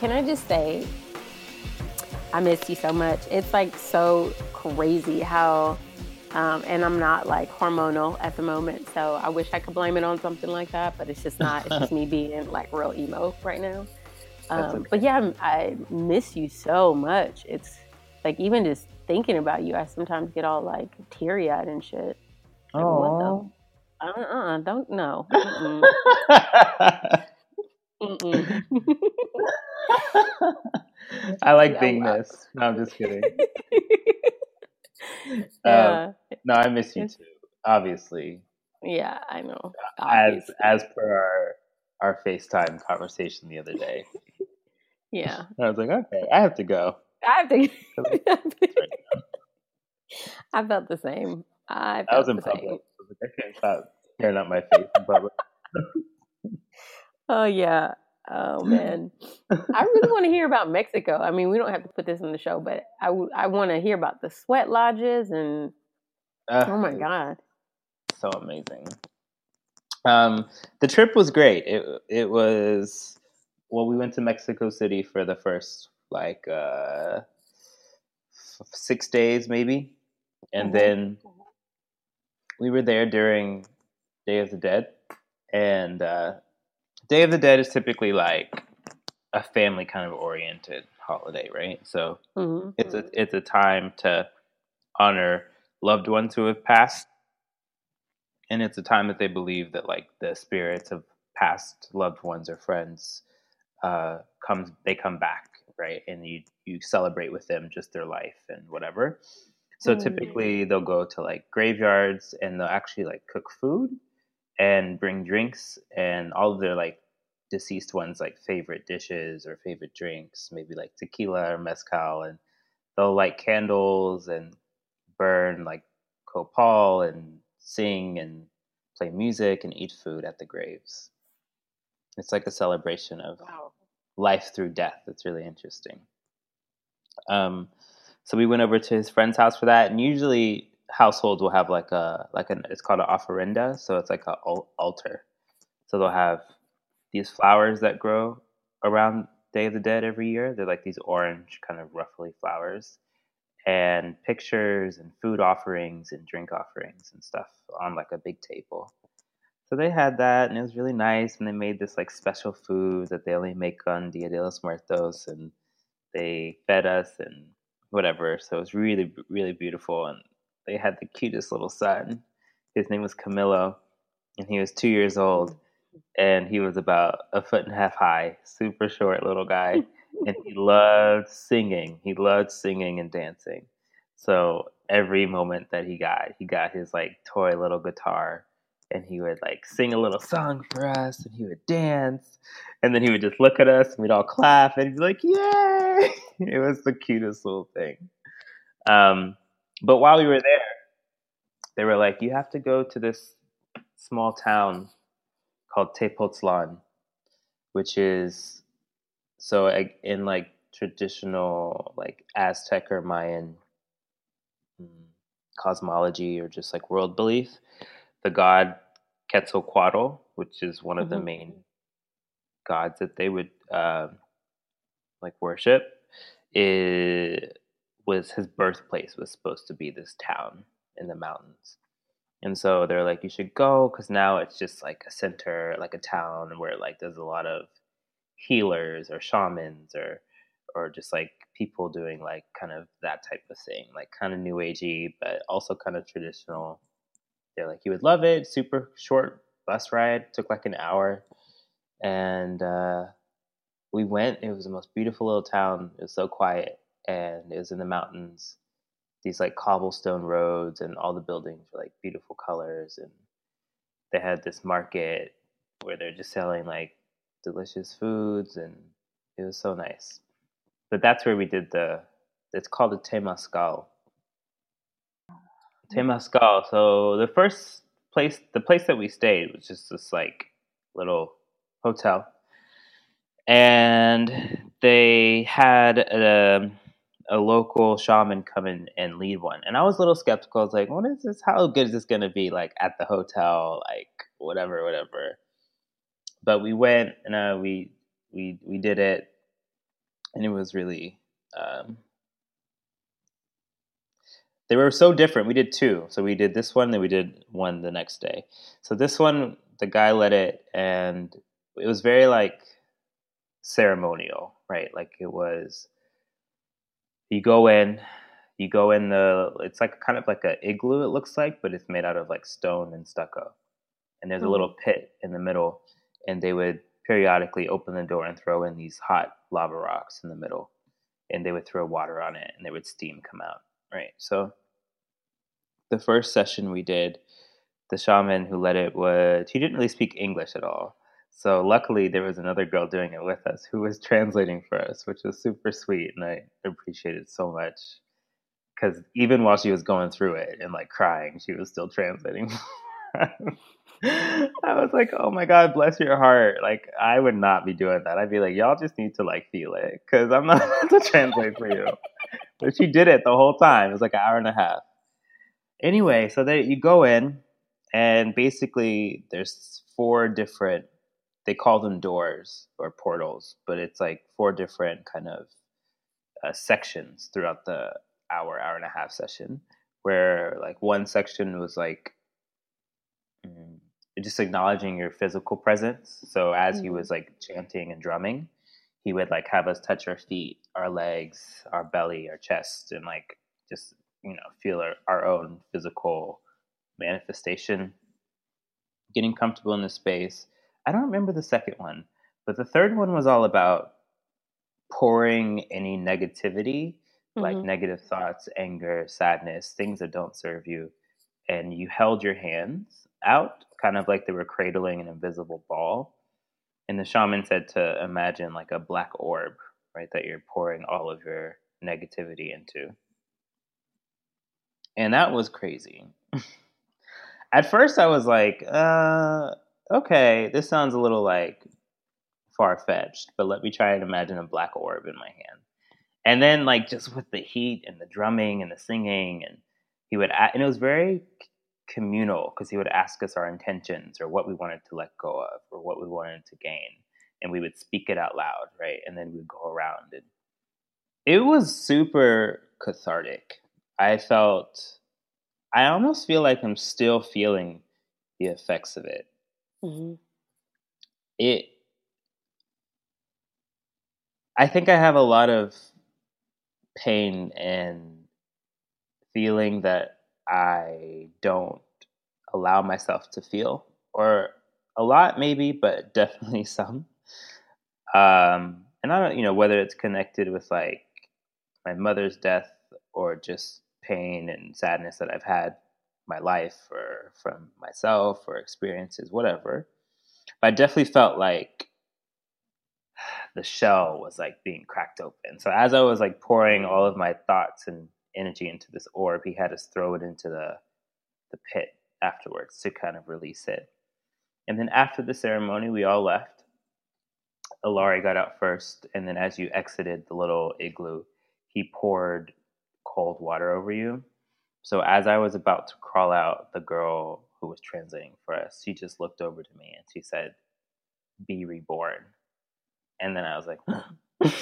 can I just say, I miss you so much. It's like so crazy how, um, and I'm not like hormonal at the moment, so I wish I could blame it on something like that, but it's just not. It's just me being like real emo right now. Um, okay. But yeah, I miss you so much. It's like even just thinking about you, I sometimes get all like teary eyed and shit. Oh. Uh uh-uh, don't know. I like being missed. No, I'm just kidding. yeah. Um, no, I miss you too. Obviously. Yeah, I know. Obviously. As as per our our FaceTime conversation the other day. yeah. I was like, okay, I have to go. I have to. I felt the same. I, I was in public. I, was like, I can't stop tearing up my face in public. oh yeah. Oh man, I really want to hear about Mexico. I mean, we don't have to put this in the show, but I, w- I want to hear about the sweat lodges and uh, oh my god, so amazing. Um, the trip was great. It it was well, we went to Mexico City for the first like uh, six days maybe, and mm-hmm. then we were there during Day of the Dead, and uh, Day of the Dead is typically like a family kind of oriented holiday, right? So mm-hmm. it's a it's a time to honor loved ones who have passed, and it's a time that they believe that like the spirits of past loved ones or friends uh, comes they come back, right? And you you celebrate with them just their life and whatever. So mm-hmm. typically they'll go to like graveyards and they'll actually like cook food and bring drinks and all of their like deceased ones like favorite dishes or favorite drinks, maybe like tequila or mezcal, and they'll light candles and burn like copal and sing and play music and eat food at the graves. It's like a celebration of wow. life through death. It's really interesting. Um, so we went over to his friend's house for that, and usually households will have like a like an it's called an ofrenda, so it's like an altar. So they'll have these flowers that grow around Day of the Dead every year. They're like these orange, kind of roughly flowers, and pictures and food offerings and drink offerings and stuff on like a big table. So they had that, and it was really nice. And they made this like special food that they only make on Dia de los Muertos, and they fed us and whatever. So it was really, really beautiful. And they had the cutest little son. His name was Camilo, and he was two years old, and he was about a foot and a half high, super short little guy, and he loved singing. He loved singing and dancing. So every moment that he got, he got his like toy little guitar, and he would like sing a little song for us, and he would dance, and then he would just look at us, and we'd all clap, and he'd be like, "Yay!" it was the cutest little thing. Um, but while we were there, they were like, you have to go to this small town called Tepoztlan, which is so in like traditional like Aztec or Mayan mm, cosmology or just like world belief, the god Quetzalcoatl, which is one of mm-hmm. the main gods that they would uh, like worship, is was his birthplace was supposed to be this town in the mountains. And so they're like, you should go because now it's just like a center, like a town where like there's a lot of healers or shamans or or just like people doing like kind of that type of thing, like kind of new agey, but also kind of traditional. They're like, you would love it. Super short bus ride, took like an hour, and uh, we went. It was the most beautiful little town. It was so quiet, and it was in the mountains. These like cobblestone roads, and all the buildings were like beautiful colors, and they had this market where they're just selling like delicious foods, and it was so nice. But that's where we did the. It's called the Temazcal. Temazcal. So the first place, the place that we stayed was just this like little hotel, and they had a, um, a local shaman come in and lead one. And I was a little skeptical. I was like, what is this? How good is this going to be like at the hotel? Like whatever, whatever. But we went and uh, we, we, we did it. and it was really um, they were so different. We did two, so we did this one, then we did one the next day. So this one, the guy led it, and it was very like ceremonial, right? Like it was. You go in, you go in the. It's like kind of like a igloo. It looks like, but it's made out of like stone and stucco, and there's mm-hmm. a little pit in the middle, and they would periodically open the door and throw in these hot lava rocks in the middle, and they would throw water on it, and there would steam come out, right? So the first session we did, the shaman who led it was he didn't really speak English at all. So luckily there was another girl doing it with us who was translating for us, which was super sweet and I appreciated it so much. Cause even while she was going through it and like crying, she was still translating. I was like, oh my God, bless your heart. Like, I would not be doing that. I'd be like, y'all just need to like feel it because I'm not to translate for you. But she did it the whole time. It was like an hour and a half. Anyway, so there you go in, and basically there's four different. They call them doors or portals, but it's like four different kind of uh, sections throughout the hour, hour and a half session. Where like one section was like mm, just acknowledging your physical presence. So as mm-hmm. he was like chanting and drumming, he would like have us touch our feet, our legs, our belly, our chest, and like just you know feel our, our own physical manifestation getting comfortable in the space i don't remember the second one but the third one was all about pouring any negativity mm-hmm. like negative thoughts anger sadness things that don't serve you and you held your hands out kind of like they were cradling an invisible ball and the shaman said to imagine like a black orb right that you're pouring all of your negativity into and that was crazy. At first, I was like, uh, okay, this sounds a little like far fetched, but let me try and imagine a black orb in my hand. And then, like, just with the heat and the drumming and the singing, and he would, and it was very communal because he would ask us our intentions or what we wanted to let go of or what we wanted to gain. And we would speak it out loud, right? And then we'd go around. And it was super cathartic. I felt, I almost feel like I'm still feeling the effects of it. Mm-hmm. It, I think I have a lot of pain and feeling that I don't allow myself to feel, or a lot maybe, but definitely some. Um, and I don't, you know, whether it's connected with like my mother's death or just pain and sadness that I've had my life or from myself or experiences, whatever. But I definitely felt like the shell was like being cracked open. So as I was like pouring all of my thoughts and energy into this orb, he had us throw it into the the pit afterwards to kind of release it. And then after the ceremony, we all left. Ilari got out first, and then as you exited the little igloo, he poured cold water over you. So as I was about to crawl out, the girl who was translating for us, she just looked over to me and she said, "Be reborn." And then I was like,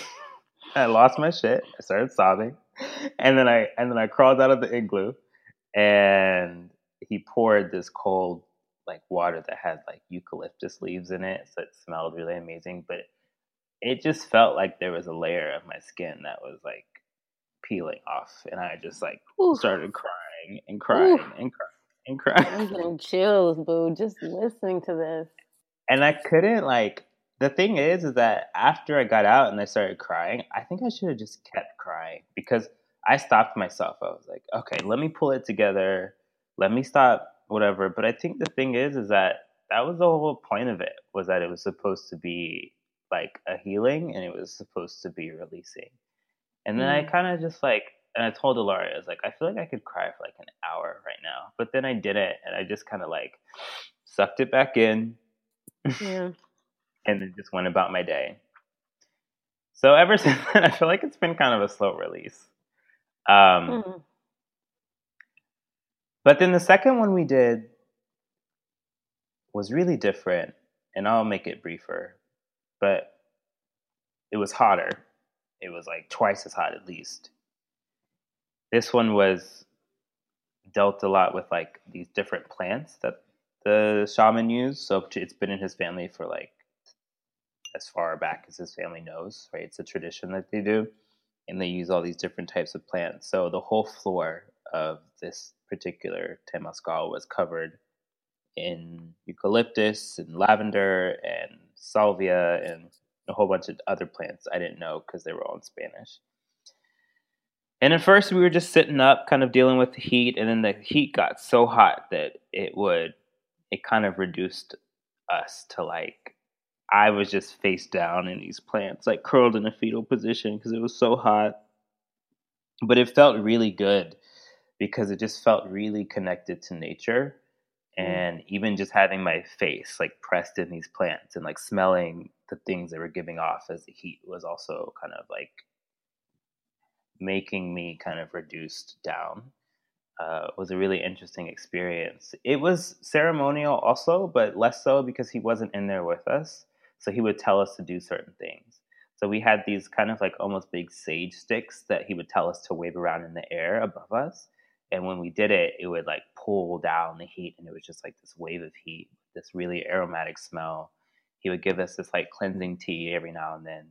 I lost my shit. I started sobbing, and then I and then I crawled out of the igloo, and he poured this cold like water that had like eucalyptus leaves in it, so it smelled really amazing. But it just felt like there was a layer of my skin that was like peeling off, and I just like started crying and crying and crying and crying. I'm getting chills, boo, just listening to this. And I couldn't like. The thing is, is that after I got out and I started crying, I think I should have just kept crying because I stopped myself. I was like, okay, let me pull it together. Let me stop, whatever. But I think the thing is, is that that was the whole point of it was that it was supposed to be like a healing and it was supposed to be releasing. And then mm. I kind of just like, and I told Ilari, I was like, I feel like I could cry for like an hour right now. But then I didn't, and I just kind of like sucked it back in. Yeah. and then just went about my day. So ever since then, I feel like it's been kind of a slow release. Um, mm. But then the second one we did was really different, and I'll make it briefer. But it was hotter it was like twice as hot at least. This one was dealt a lot with like these different plants that the shaman used. So it's been in his family for like as far back as his family knows, right? It's a tradition that they do. And they use all these different types of plants. So the whole floor of this particular Temazcal was covered in eucalyptus and lavender and salvia and a whole bunch of other plants I didn't know because they were all in Spanish. And at first, we were just sitting up, kind of dealing with the heat, and then the heat got so hot that it would, it kind of reduced us to like, I was just face down in these plants, like curled in a fetal position because it was so hot. But it felt really good because it just felt really connected to nature. Mm. And even just having my face like pressed in these plants and like smelling the things they were giving off as the heat was also kind of like making me kind of reduced down uh, was a really interesting experience. It was ceremonial also, but less so because he wasn't in there with us. So he would tell us to do certain things. So we had these kind of like almost big sage sticks that he would tell us to wave around in the air above us. And when we did it, it would like pull down the heat and it was just like this wave of heat, this really aromatic smell. He would give us this like cleansing tea every now and then.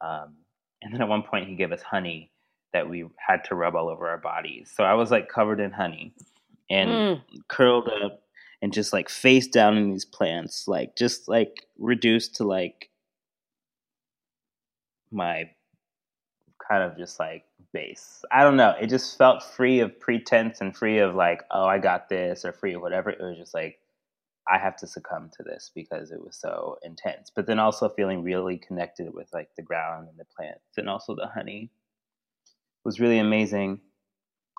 Um, and then at one point, he gave us honey that we had to rub all over our bodies. So I was like covered in honey and mm. curled up and just like face down in these plants, like just like reduced to like my kind of just like base. I don't know. It just felt free of pretense and free of like, oh, I got this or free of whatever. It was just like, I have to succumb to this because it was so intense. But then also feeling really connected with like the ground and the plants and also the honey was really amazing.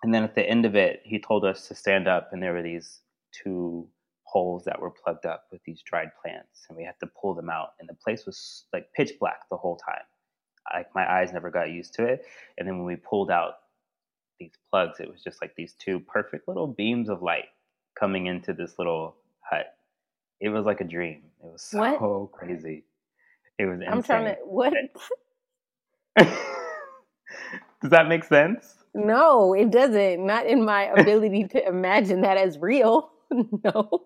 And then at the end of it, he told us to stand up, and there were these two holes that were plugged up with these dried plants, and we had to pull them out. And the place was like pitch black the whole time. Like my eyes never got used to it. And then when we pulled out these plugs, it was just like these two perfect little beams of light coming into this little hut. It was like a dream. It was so what? crazy. It was insane. I'm trying to what Does that make sense? No, it doesn't. Not in my ability to imagine that as real. no.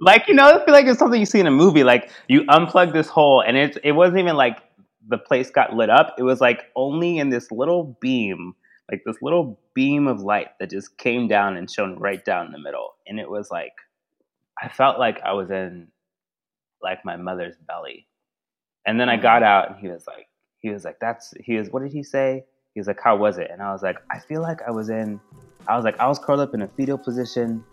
Like you know, I feel like it's something you see in a movie. Like you unplug this hole, and it it wasn't even like the place got lit up. It was like only in this little beam, like this little beam of light that just came down and shone right down the middle. And it was like I felt like I was in like my mother's belly. And then I got mm. out, and he was like, he was like, "That's he was. What did he say? He was like, "How was it?" And I was like, "I feel like I was in." I was like, I was curled up in a fetal position,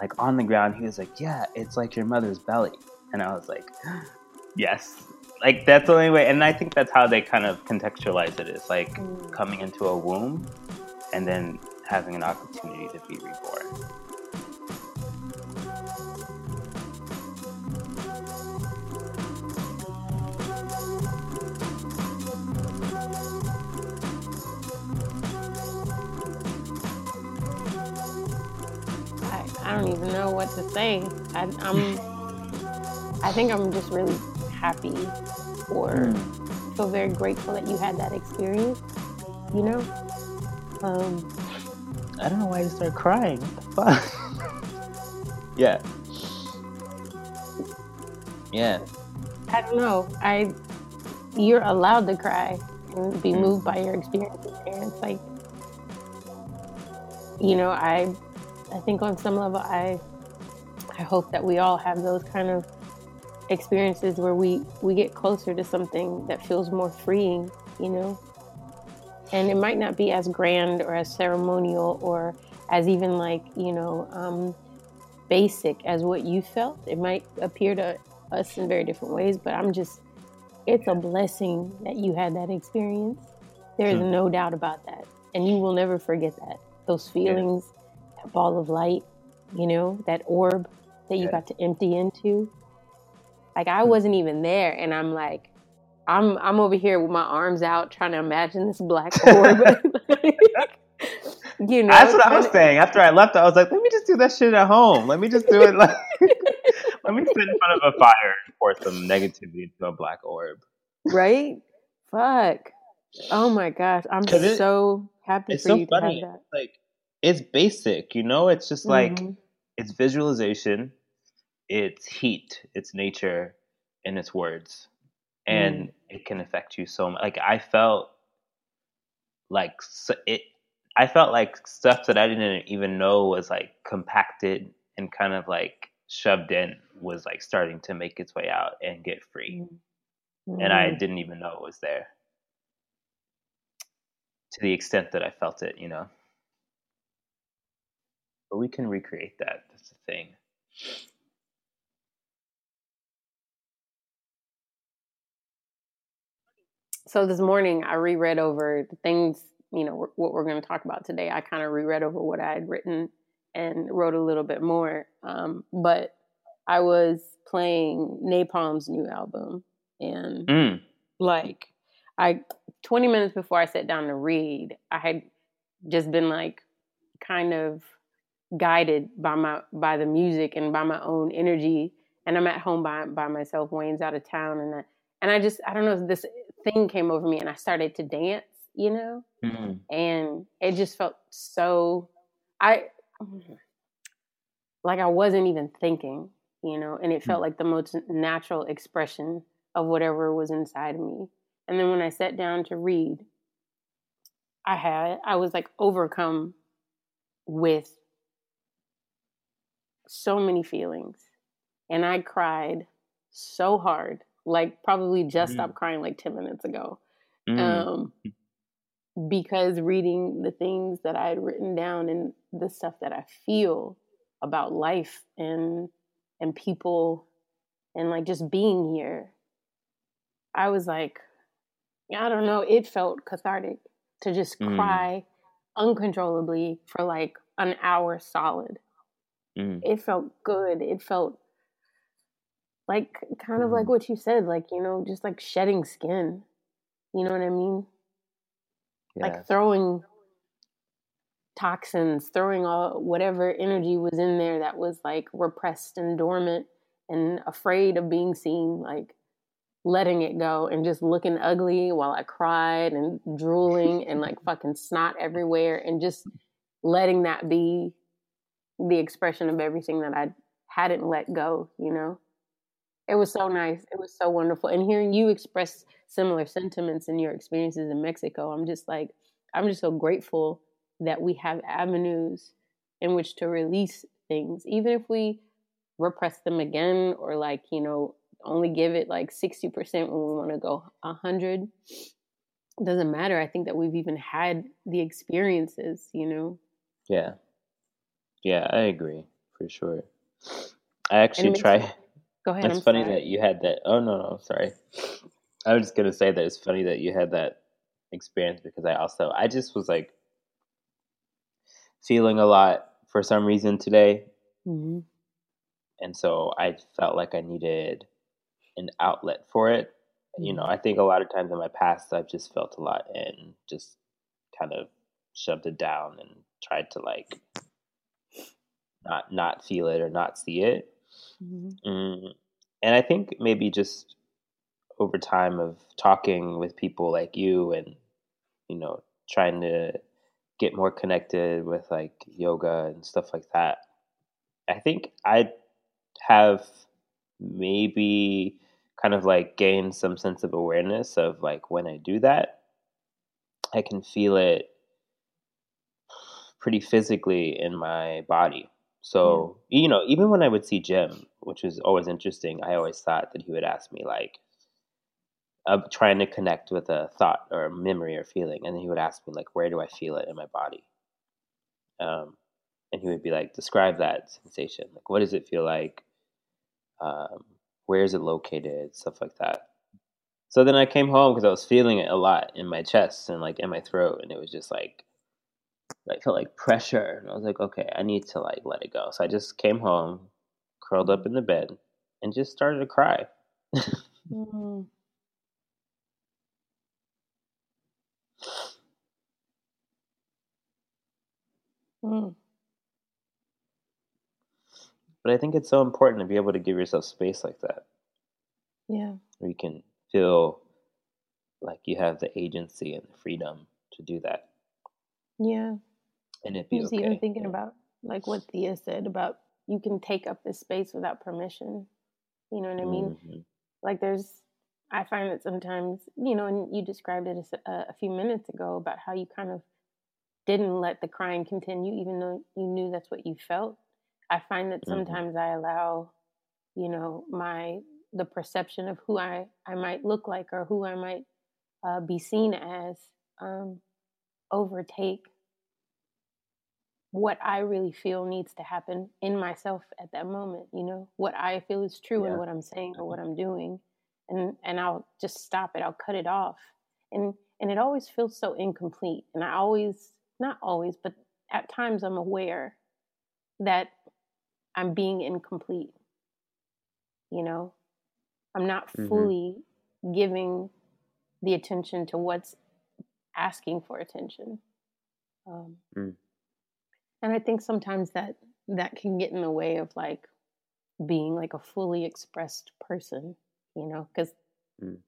like on the ground. He was like, "Yeah, it's like your mother's belly," and I was like, "Yes." Like that's the only way, and I think that's how they kind of contextualize it. it. Is like mm. coming into a womb, and then having an opportunity to be reborn. Know what to say. I, am I think I'm just really happy or mm. feel very grateful that you had that experience. You know. Um, I don't know why I started crying. Fuck. Yeah. Yeah. I don't know. I you're allowed to cry and be mm. moved by your experiences. And it's like, you know, I I think on some level, I I hope that we all have those kind of experiences where we we get closer to something that feels more freeing, you know. And it might not be as grand or as ceremonial or as even like you know um, basic as what you felt. It might appear to us in very different ways, but I'm just it's a blessing that you had that experience. There is mm-hmm. no doubt about that, and you will never forget that. Those feelings. Yeah that ball of light, you know, that orb that you got to empty into. Like I hmm. wasn't even there, and I'm like, I'm I'm over here with my arms out trying to imagine this black orb. you know, that's what I was saying. After I left, I was like, let me just do that shit at home. Let me just do it like. let me sit in front of a fire and pour some negativity into a black orb. Right? Fuck. Oh my gosh, I'm it, so happy for so you funny. to have that. Like it's basic, you know. It's just like mm-hmm. it's visualization, it's heat, it's nature, and it's words, and mm. it can affect you so much. Like I felt like it. I felt like stuff that I didn't even know was like compacted and kind of like shoved in was like starting to make its way out and get free. Mm. And I mm. didn't even know it was there to the extent that I felt it, you know. But we can recreate that. That's the thing. So this morning I reread over the things, you know, what we're going to talk about today. I kind of reread over what I had written and wrote a little bit more. Um, but I was playing Napalm's new album and mm. like I 20 minutes before I sat down to read, I had just been like kind of guided by my by the music and by my own energy. And I'm at home by by myself. Wayne's out of town, and I, and I just I don't know this thing came over me, and I started to dance, you know, mm-hmm. and it just felt so I like I wasn't even thinking, you know, and it felt mm-hmm. like the most natural expression of whatever was inside of me. And then when I sat down to read, I had, I was like overcome with so many feelings. And I cried so hard, like probably just mm. stopped crying like 10 minutes ago. Mm. Um, because reading the things that I had written down and the stuff that I feel about life and and people and like just being here, I was like, I don't know, it felt cathartic to just mm. cry uncontrollably for like an hour solid. Mm. It felt good. It felt like kind of like mm. what you said, like, you know, just like shedding skin. You know what I mean? Yeah. Like throwing toxins, throwing all whatever energy was in there that was like repressed and dormant and afraid of being seen, like letting it go and just looking ugly while I cried and drooling and like fucking snot everywhere and just letting that be the expression of everything that I hadn't let go, you know? It was so nice. It was so wonderful. And hearing you express similar sentiments in your experiences in Mexico, I'm just like, I'm just so grateful that we have avenues in which to release things, even if we repress them again or like, you know, only give it like 60% when we want to go 100 it doesn't matter. I think that we've even had the experiences you know? Yeah. Yeah i agree for sure. I actually try go ahead it's I'm funny sorry. that you had that oh no no sorry i was just gonna say that it's funny that you had that experience because i also i just was like feeling a lot for some reason today mm-hmm. and so i felt like i needed an outlet for it. You know, mm-hmm. I think a lot of times in my past, I've just felt a lot and just kind of shoved it down and tried to like not not feel it or not see it. Mm-hmm. Mm. And I think maybe just over time of talking with people like you and you know trying to get more connected with like yoga and stuff like that. I think I have maybe kind of like gain some sense of awareness of like when I do that, I can feel it pretty physically in my body. So, yeah. you know, even when I would see Jim, which was always interesting, I always thought that he would ask me like, I'm trying to connect with a thought or a memory or feeling, and then he would ask me like, "Where do I feel it in my body?" Um, and he would be like, "Describe that sensation. Like, what does it feel like? Um, where is it located, stuff like that. So then I came home because I was feeling it a lot in my chest and like in my throat, and it was just like I felt like pressure, and I was like, okay, I need to like let it go. So I just came home, curled up in the bed, and just started to cry. mm-hmm. mm. But I think it's so important to be able to give yourself space like that. Yeah. Where you can feel like you have the agency and the freedom to do that. Yeah. And it I be was okay. even thinking about like what Thea said about you can take up this space without permission. You know what I mean? Mhm. Like there's, I find that sometimes, you know, and you described it a, a few minutes ago about how you kind of didn't let the crying continue, even though you knew that's what you felt. I find that Mhm. sometimes I allow, you know, my the perception of who I I might look like or who I might uh, be seen as um, overtake what I really feel needs to happen in myself at that moment. You know, what I feel is true in Yeah. what I'm saying or what I'm doing, and and I'll just stop it. I'll cut it off, and and it always feels so incomplete. And I always, not always, but at times, I'm aware that I'm being incomplete. You know, I'm not Mhm. fully giving the attention to what's asking for attention. Um, Mm. and I think sometimes that that can get in the way of like being like a fully expressed person, you know, because Mm.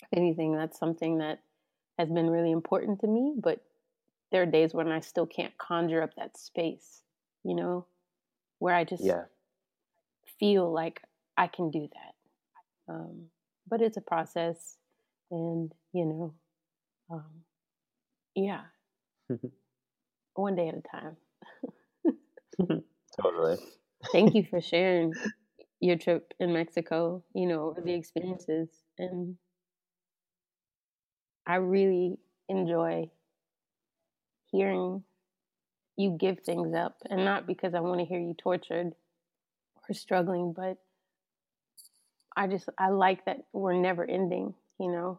if anything, that's something that has been really important to me. But there are days when I still can't conjure up that space, you know, where I just Yeah. feel like I can do that. Um, but it's a process, and you know, um, yeah, one day at a time. totally. Thank you for sharing your trip in Mexico, you know, the experiences. And I really enjoy hearing you give things up, and not because I want to hear you tortured or struggling, but I just, I like that we're never ending, you know,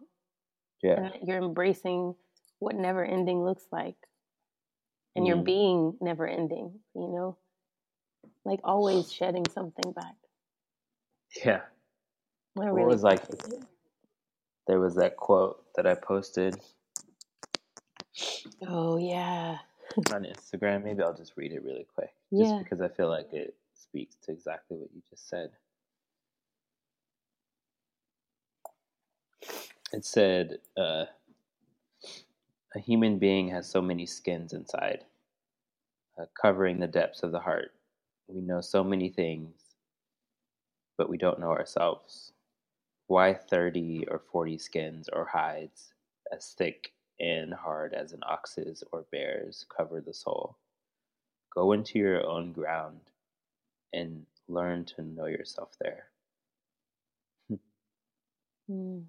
Yeah. you're embracing what never ending looks like. And you're Mhm. being never ending, you know, like always shedding something back. Yeah. What really was like it. there was that quote that I posted Oh yeah, on Instagram. Maybe I'll just read it really quick. Just yeah. because I feel like it speaks to exactly what you just said. It said, uh, a human being has so many skins inside, uh, covering the depths of the heart. We know so many things, but we don't know ourselves. Why 30 or 40 skins or hides as thick and hard as an ox's or bear's cover the soul? Go into your own ground and learn to know yourself there. Mm.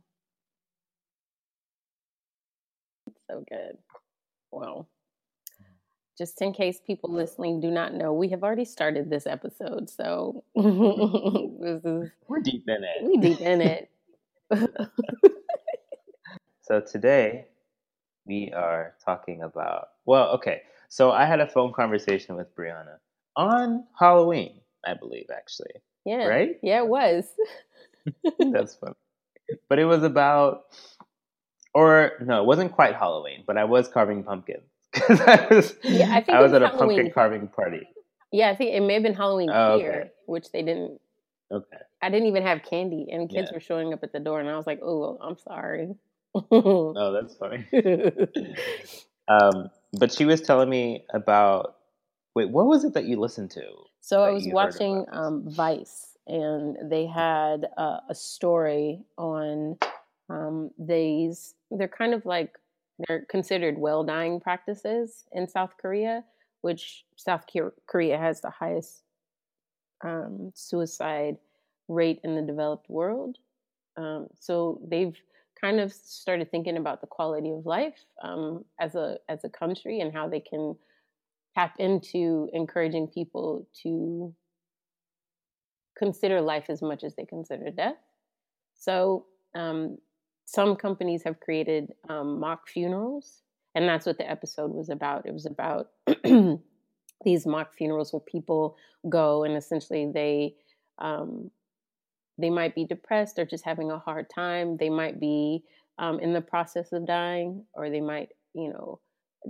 So good. Well, just in case people listening do not know, we have already started this episode, so this is We're deep in it. we deep in it. So today we are talking about well, okay. So I had a phone conversation with Brianna on Halloween, I believe, actually. yeah, Right? Yeah, it was. That's funny. But it was about or no, it wasn't quite Halloween, but I was carving pumpkins. Because I was Yeah, I think I was at a pumpkin carving party. Yeah, I think it may have been Halloween Oh, here, okay. which they didn't. Okay. I didn't even have candy, and kids Yeah. were showing up at the door, and I was like, "Oh, I'm sorry." Oh, that's funny. Um, but she was telling me about wait, what was it that you listened to? So I was watching um, Vice, and they had uh, a story on um, these. They're kind of like they're considered well dying practices in South Korea, which South Korea has the highest um, suicide rate in the developed world. Um, so they've kind of started thinking about the quality of life um, as a as a country and how they can tap into encouraging people to consider life as much as they consider death. So, um, some companies have created um, mock funerals, and that's what the episode was about. It was about these mock funerals where people go and essentially they um, they might be depressed or just having a hard time. They might be um, in the process of dying, or they might, you know,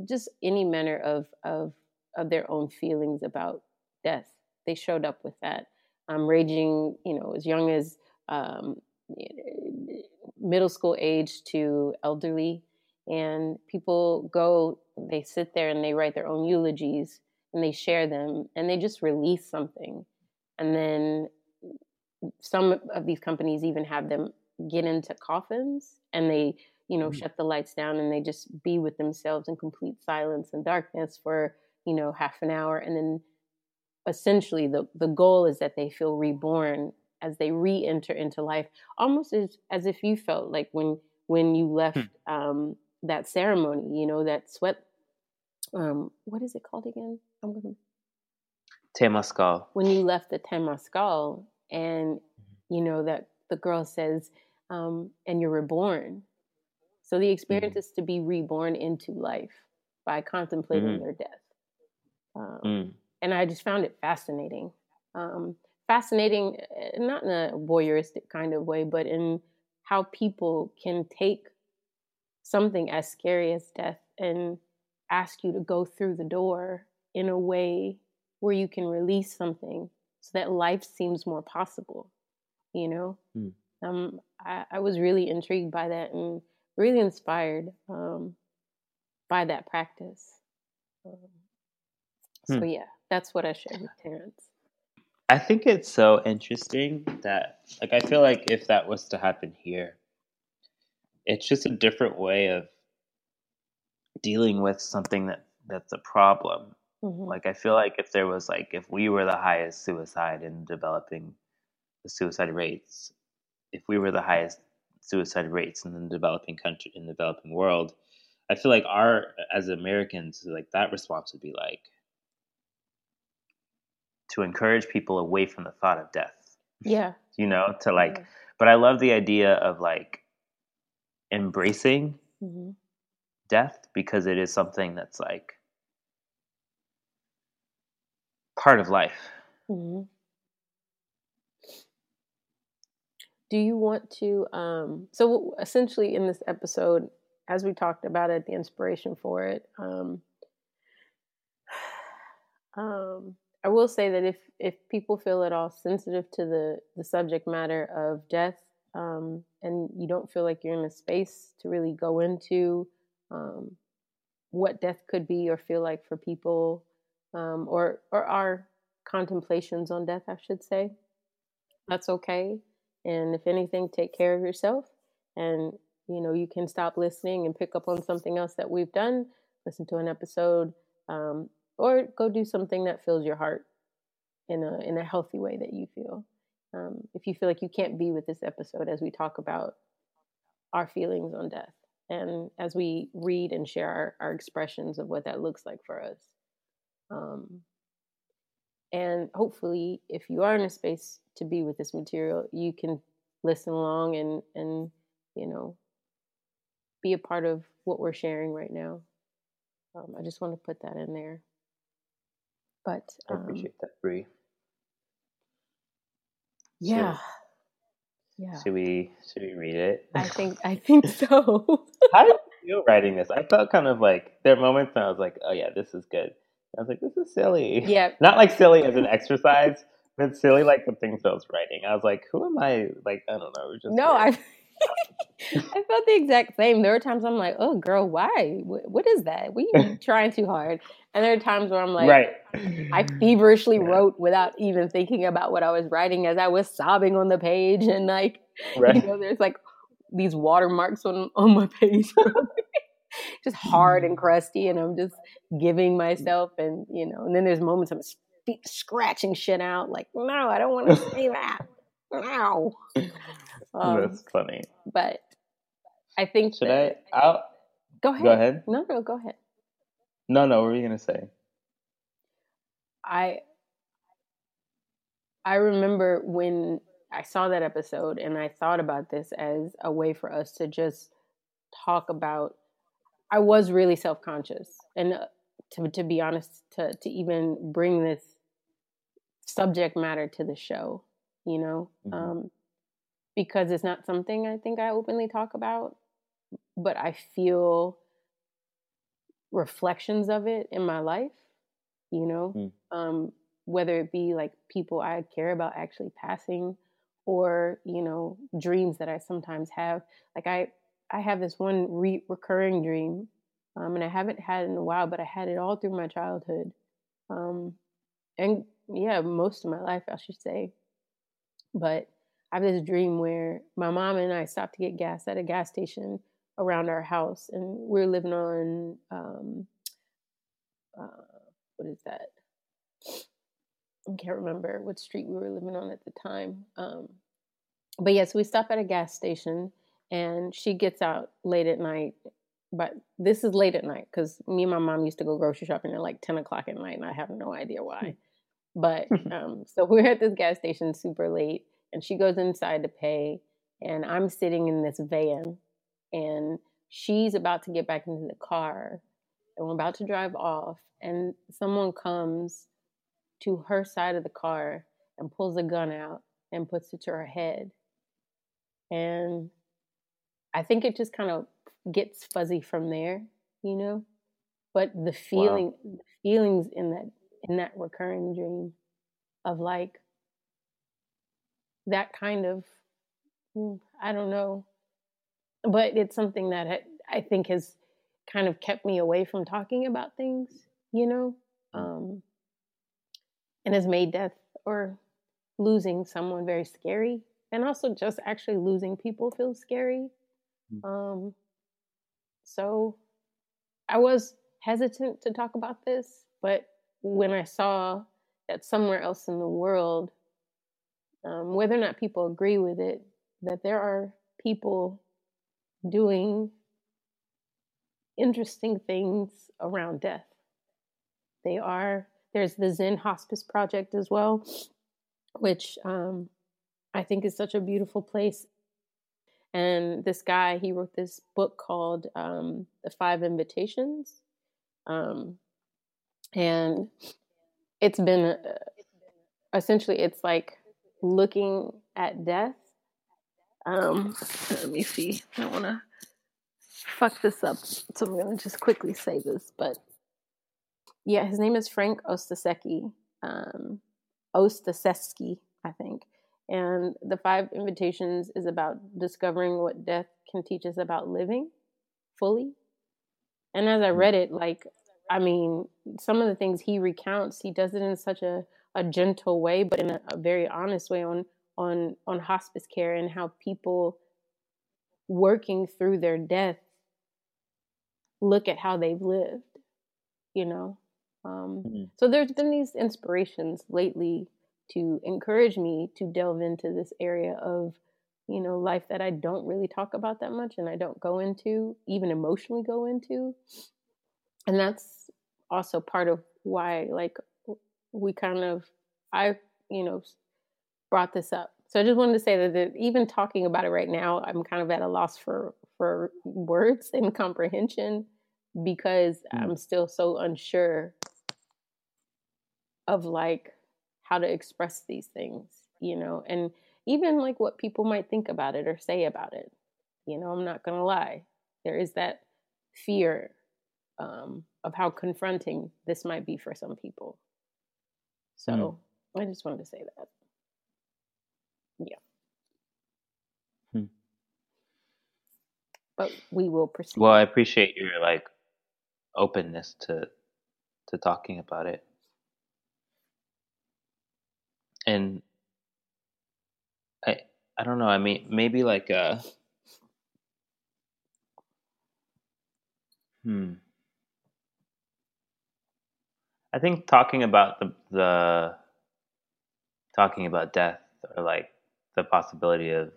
just any manner of of of their own feelings about death. They showed up with that, um, raging, you know, as young as um, middle school age to elderly, and people go, they sit there and they write their own eulogies and they share them and they just release something. And then some of these companies even have them get into coffins and they, you know, mm-hmm. shut the lights down and they just be with themselves in complete silence and darkness for, you know, half an hour. And then essentially the, the goal is that they feel reborn as they re-enter into life, almost as, as if you felt like when when you left hmm. um, that ceremony, you know, that sweat. Um, what is it called again? I'm gonna. Temazcal. When you left the Temazcal, and mm-hmm. you know that the girl says, um, "And you're reborn." So the experience mm. is to be reborn into life by contemplating mm. their death. Um, mm. And I just found it fascinating. Um, fascinating, eh, not in a voyeuristic kind of way, but in how people can take something as scary as death and ask you to go through the door in a way where you can release something so that life seems more possible you know mm. um, I, I, was really intrigued by that and really inspired um, by that practice um, so hmm. yeah that's what i shared with terrence i think it's so interesting that like i feel like if that was to happen here it's just a different way of dealing with something that that's a problem. Mm-hmm. Like I feel like if there was like if we were the highest suicide in developing the suicide rates, if we were the highest suicide rates in the developing country in the developing world, I feel like our as Americans like that response would be like to encourage people away from the thought of death. Yeah. You know, to like yeah. but I love the idea of like embracing mm-hmm. death because it is something that's like part of life. Mm-hmm. Do you want to? Um, so, essentially, in this episode, as we talked about it, the inspiration for it, um, um, I will say that if if people feel at all sensitive to the the subject matter of death, um, and you don't feel like you're in a space to really go into um, what death could be or feel like for people, um, or or our contemplations on death, I should say, that's okay. And if anything, take care of yourself, and you know you can stop listening and pick up on something else that we've done. Listen to an episode, um, or go do something that fills your heart in a in a healthy way that you feel um, if you feel like you can't be with this episode as we talk about our feelings on death and as we read and share our, our expressions of what that looks like for us. Um, and hopefully, if you are in a space to be with this material, you can listen along and, and you know, be a part of what we're sharing right now. Um, I just want to put that in there. But um, I appreciate that, Bree. Yeah. Should, yeah. Should we should we read it? I think I think so. How did you feel writing this? I felt kind of like there are moments when I was like, oh yeah, this is good. I was like, this is silly. Yeah. Not like silly as an exercise, but silly like the things I was writing. I was like, who am I? Like, I don't know. Just no, I I felt the exact same. There were times I'm like, oh, girl, why? what is that? We trying too hard. And there are times where I'm like, right. I feverishly yeah. wrote without even thinking about what I was writing as I was sobbing on the page. And like, right. you know, there's like these watermarks on, on my page. just hard and crusty. And I'm just giving myself and, you know, and then there's moments I'm scratching shit out. Like, no, I don't want to say that. No. Um, That's funny. But I think should I? I'll go ahead. Go ahead. No, no, go ahead. No, no. What were you gonna say? I I remember when I saw that episode and I thought about this as a way for us to just talk about. I was really self conscious, and uh, to to be honest, to to even bring this subject matter to the show, you know, mm-hmm. um, because it's not something I think I openly talk about, but I feel reflections of it in my life, you know, mm. um, whether it be like people I care about actually passing or you know dreams that I sometimes have. Like I I have this one re- recurring dream, um, and I haven't had it in a while, but I had it all through my childhood, um, and yeah, most of my life I should say. But I have this dream where my mom and I stopped to get gas at a gas station around our house, and we are living on um, uh, what is that? I can't remember what street we were living on at the time. Um, but yes, we stop at a gas station and she gets out late at night. But this is late at night because me and my mom used to go grocery shopping at like 10 o'clock at night and I have no idea why. But um, so we're at this gas station super late and she goes inside to pay and I'm sitting in this van and she's about to get back into the car and we're about to drive off and someone comes to her side of the car and pulls a gun out and puts it to her head. And I think it just kind of gets fuzzy from there, you know? But the feeling wow. the feelings in that in that recurring dream of like that kind of mm, I don't know. But it's something that I think has kind of kept me away from talking about things, you know? Mm. Um, and has made death or losing someone very scary and also just actually losing people feels scary mm. um, so i was hesitant to talk about this but when i saw that somewhere else in the world um, whether or not people agree with it that there are people doing interesting things around death they are there's the Zen Hospice Project as well, which um, I think is such a beautiful place. And this guy, he wrote this book called um, The Five Invitations. Um, and it's been uh, essentially, it's like looking at death. Um, let me see. I don't want to fuck this up, so I'm going to just quickly say this. But yeah, his name is Frank Ostaseski. Um, Ostaseski, I think. And the five invitations is about discovering what death can teach us about living fully. And as I read it, like, I mean, some of the things he recounts, he does it in such a, a gentle way, but in a, a very honest way on on on hospice care and how people working through their death look at how they've lived, you know. Um, mm-hmm. So there's been these inspirations lately to encourage me to delve into this area of, you know, life that I don't really talk about that much and I don't go into, even emotionally go into. And that's also part of why, like, we kind of, I, you know, brought this up. So I just wanted to say that, that even talking about it right now, I'm kind of at a loss for for words and comprehension because mm. I'm still so unsure of like how to express these things, you know, and even like what people might think about it or say about it. You know, I'm not going to lie. There is that fear um, of how confronting this might be for some people. So mm. I just wanted to say that. Yeah. Hmm. But we will proceed. Well, I appreciate your like openness to to talking about it. and I I don't know. I mean, maybe like uh, hmm. I think talking about the the talking about death or like the possibility of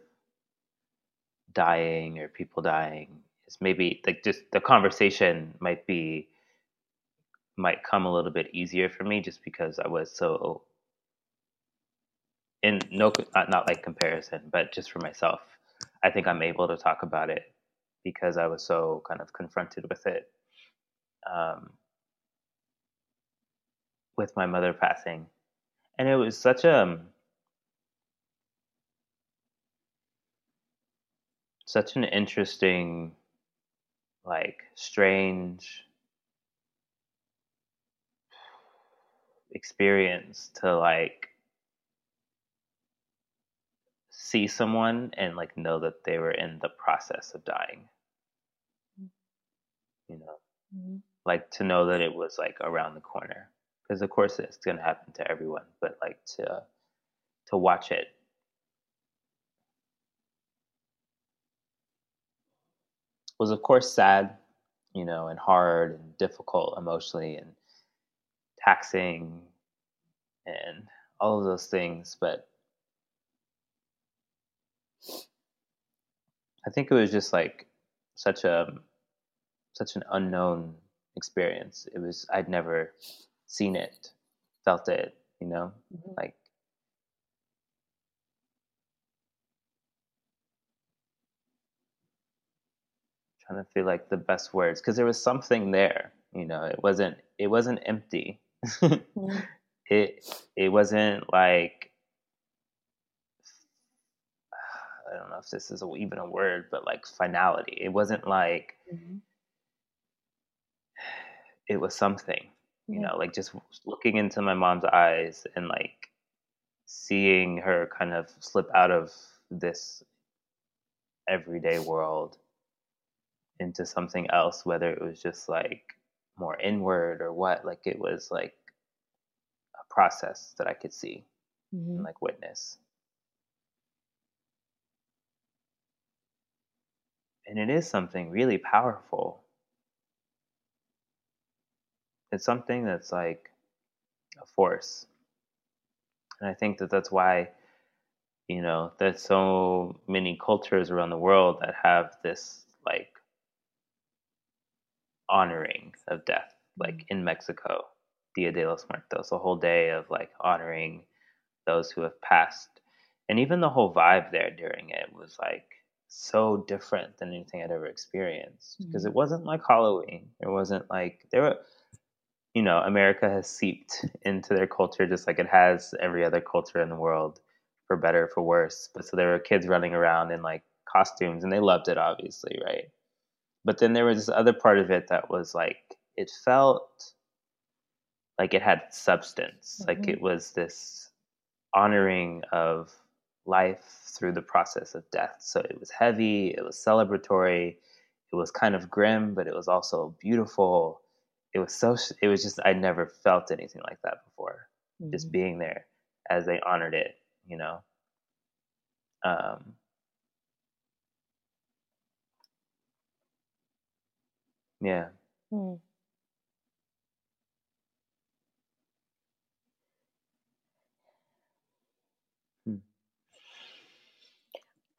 dying or people dying is maybe like just the conversation might be might come a little bit easier for me just because I was so in no not, not like comparison, but just for myself, I think I'm able to talk about it because I was so kind of confronted with it. Um, with my mother passing, and it was such a such an interesting, like strange experience to like see someone and like know that they were in the process of dying. You know, mm-hmm. like to know that it was like around the corner. Because of course it's gonna happen to everyone, but like to to watch it was of course sad, you know, and hard and difficult emotionally and taxing and all of those things, but I think it was just like such a such an unknown experience. It was I'd never seen it, felt it, you know, mm-hmm. like trying to feel like the best words because there was something there, you know. It wasn't it wasn't empty. mm-hmm. It it wasn't like I don't know if this is a, even a word, but like finality. It wasn't like mm-hmm. it was something, you know, like just looking into my mom's eyes and like seeing her kind of slip out of this everyday world into something else, whether it was just like more inward or what, like it was like a process that I could see mm-hmm. and like witness. And it is something really powerful. It's something that's like a force. And I think that that's why, you know, there's so many cultures around the world that have this like honoring of death, like mm-hmm. in Mexico, Dia de los Muertos, a whole day of like honoring those who have passed. And even the whole vibe there during it was like so different than anything I'd ever experienced because mm-hmm. it wasn't like Halloween. It wasn't like there were, you know, America has seeped into their culture just like it has every other culture in the world, for better for worse. But so there were kids running around in like costumes and they loved it, obviously, right? But then there was this other part of it that was like it felt like it had substance, mm-hmm. like it was this honoring of life through the process of death. So it was heavy, it was celebratory, it was kind of grim, but it was also beautiful. It was so, it was just, I never felt anything like that before. Mm-hmm. Just being there as they honored it, you know. Um, yeah. Mm.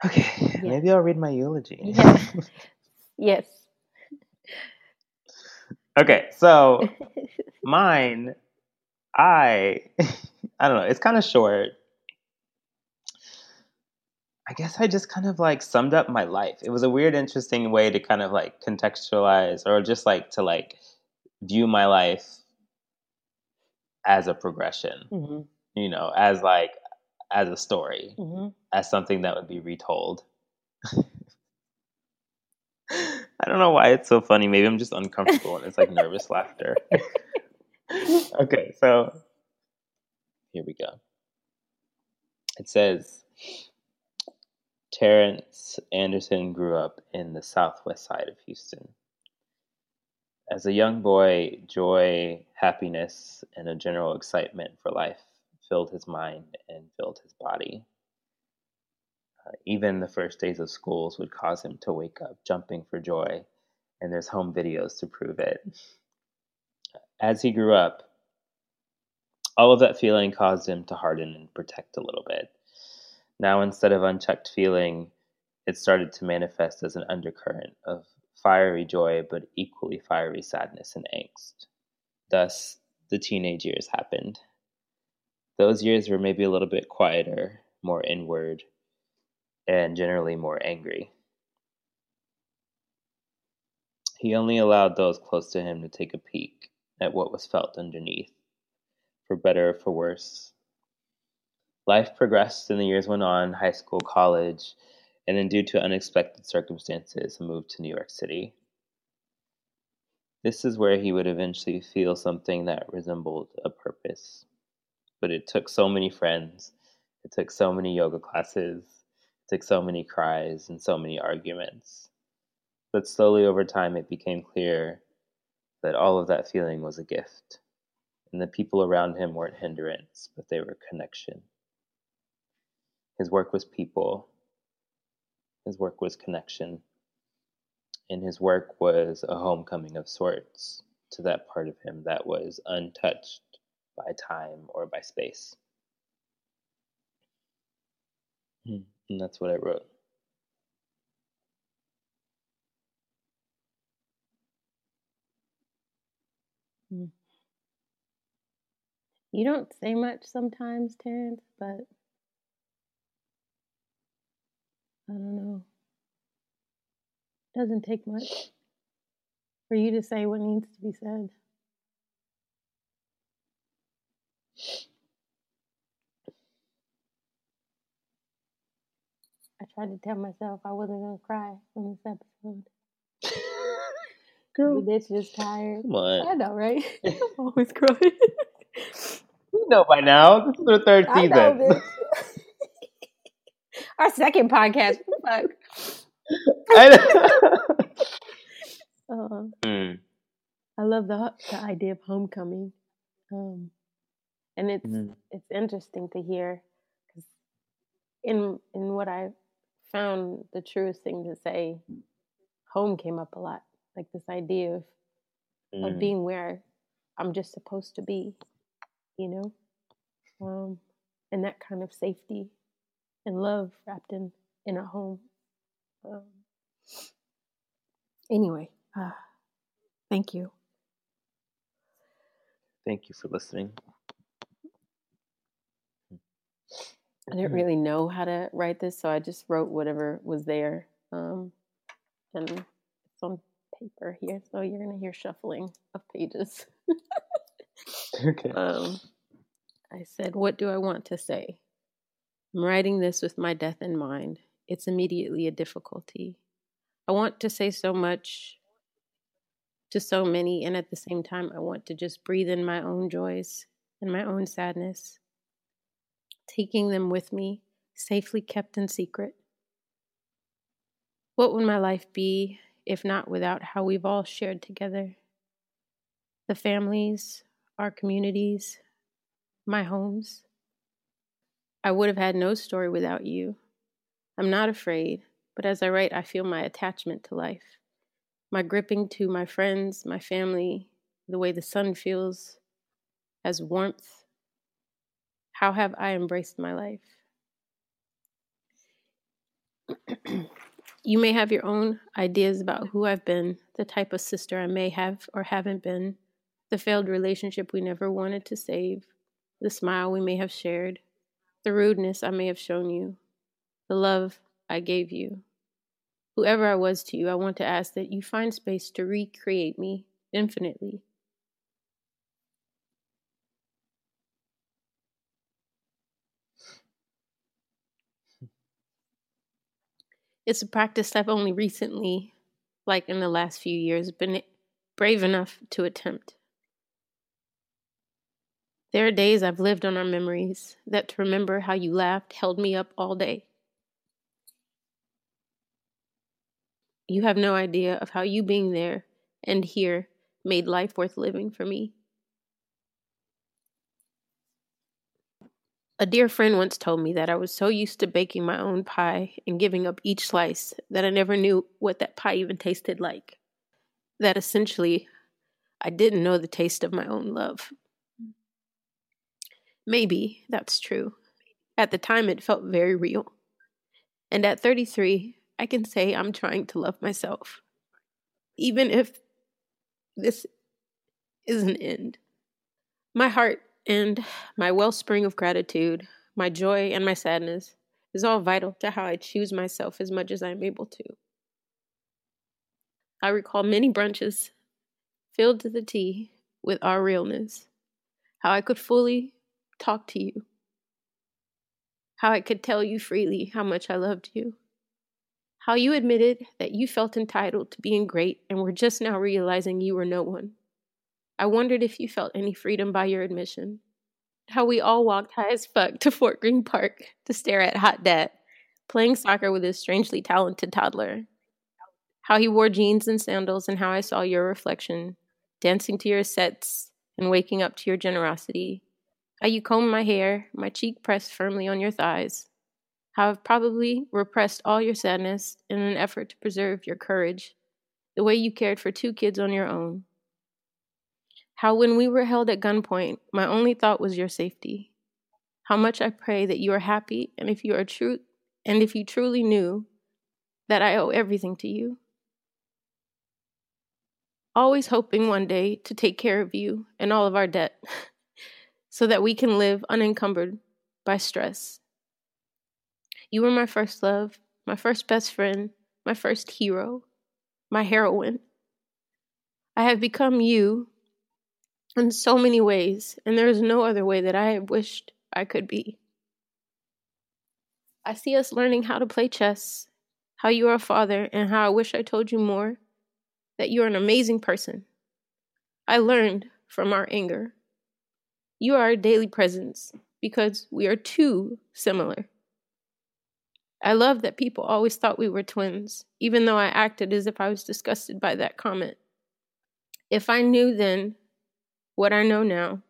Okay, yeah. maybe I'll read my eulogy. Yeah. yes. Okay, so mine, I, I don't know. It's kind of short. I guess I just kind of like summed up my life. It was a weird, interesting way to kind of like contextualize or just like to like view my life as a progression. Mm-hmm. You know, as like as a story, mm-hmm. as something that would be retold. I don't know why it's so funny. Maybe I'm just uncomfortable and it's like nervous laughter. okay, so here we go. It says Terrence Anderson grew up in the southwest side of Houston. As a young boy, joy, happiness, and a general excitement for life filled his mind and filled his body. Even the first days of schools would cause him to wake up jumping for joy, and there's home videos to prove it. As he grew up, all of that feeling caused him to harden and protect a little bit. Now, instead of unchecked feeling, it started to manifest as an undercurrent of fiery joy, but equally fiery sadness and angst. Thus, the teenage years happened. Those years were maybe a little bit quieter, more inward, and generally more angry. He only allowed those close to him to take a peek at what was felt underneath, for better or for worse. Life progressed and the years went on high school, college, and then, due to unexpected circumstances, moved to New York City. This is where he would eventually feel something that resembled a purpose but it took so many friends. It took so many yoga classes. So many cries and so many arguments. But slowly over time, it became clear that all of that feeling was a gift, and the people around him weren't hindrance, but they were connection. His work was people, his work was connection, and his work was a homecoming of sorts to that part of him that was untouched by time or by space. Hmm, and that's what I wrote. Hmm. You don't say much sometimes, Terrence, but I don't know. It Doesn't take much for you to say what needs to be said. Tried to tell myself I wasn't gonna cry on this episode. Girl, But it's just tired. come on. I know, right? I'm always crying. you know by now. This is the third I season. know, bitch. Our second podcast. Fuck. I know. Uh, Mm, I love the the idea of homecoming, um, and it's mhm. it's interesting to hear because in in what I found the truest thing to say, home came up a lot. Like this idea of of Mm. being where I'm just supposed to be, you know, um, and that kind of safety and love wrapped in in a home. Um, anyway, uh, thank you. Thank you for listening. I didn't really know how to write this, so I just wrote whatever was there. Um, and it's on paper here, so you're gonna hear shuffling of pages. Okay. um, I said, What do I want to say? I'm writing this with my death in mind. It's immediately a difficulty. I want to say so much to so many, and at the same time, I want to just breathe in my own joys and my own sadness, taking them with me, safely kept in secret. What would my life be if not without how we've all shared together? The families, our communities, my homes. I would have had no story without you. I'm not afraid, but as I write, I feel my attachment to life, my gripping to my friends, my family, the way the sun feels as warmth. How have I embraced my life? you may have your own ideas about who I've been, the type of sister I may have or haven't been, the failed relationship we never wanted to save, the smile we may have shared, the rudeness I may have shown you, the love I gave you. Whoever I was to you, I want to ask that you find space to recreate me infinitely. It's a practice I've only recently, like in the last few years, been brave enough to attempt. There are days I've lived on our memories that to remember how you laughed held me up all day. You have no idea of how you being there and here made life worth living for me. A dear friend once told me that I was so used to baking my own pie and giving up each slice that I never knew what that pie even tasted like. That essentially, I didn't know the taste of my own love. Maybe that's true. At the time, it felt very real. And at 33, I can say I'm trying to love myself. Even if this is an end. My heart and my wellspring of gratitude, my joy and my sadness is all vital to how I choose myself as much as I'm able to. I recall many brunches filled to the tea with our realness, how I could fully talk to you, how I could tell you freely how much I loved you, how you admitted that you felt entitled to being great and were just now realizing you were no one. I wondered if you felt any freedom by your admission. How we all walked high as fuck to Fort Greene Park to stare at Hot Dad playing soccer with his strangely talented toddler, how he wore jeans and sandals, and how I saw your reflection, dancing to your sets and waking up to your generosity, how you combed my hair, my cheek pressed firmly on your thighs, how I've probably repressed all your sadness in an effort to preserve your courage, the way you cared for two kids on your own. How, when we were held at gunpoint, my only thought was your safety. How much I pray that you are happy, and if you are true, and if you truly knew that I owe everything to you. Always hoping one day to take care of you and all of our debt so that we can live unencumbered by stress. You were my first love, my first best friend, my first hero, my heroine. I have become you in so many ways, and there is no other way that I wished I could be. I see us learning how to play chess, how you are a father, and how I wish I told you more that you are an amazing person. I learned from our anger. You are a daily presence because we are too similar. I love that people always thought we were twins, even though I acted as if I was disgusted by that comment. If I knew then what I know now,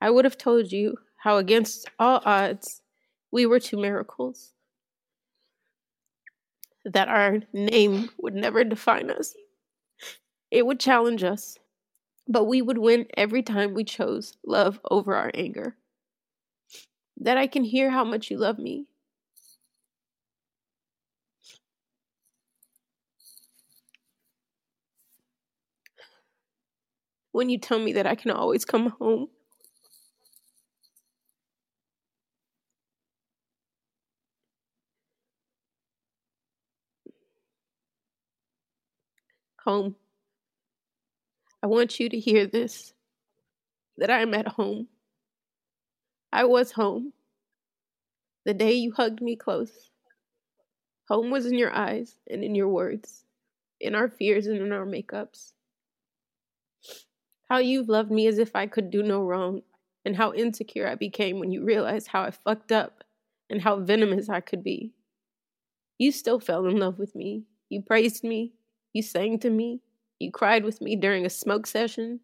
I would have told you how, against all odds, we were two miracles that our name would never define us. It would challenge us, but we would win every time we chose love over our anger. That I can hear how much you love me. When you tell me that I can always come home. home. I want you to hear this that I am at home. I was home. The day you hugged me close. Home was in your eyes and in your words, in our fears and in our makeups. How you've loved me as if I could do no wrong, and how insecure I became when you realized how I fucked up and how venomous I could be. You still fell in love with me. You praised me. You sang to me. You cried with me during a smoke session.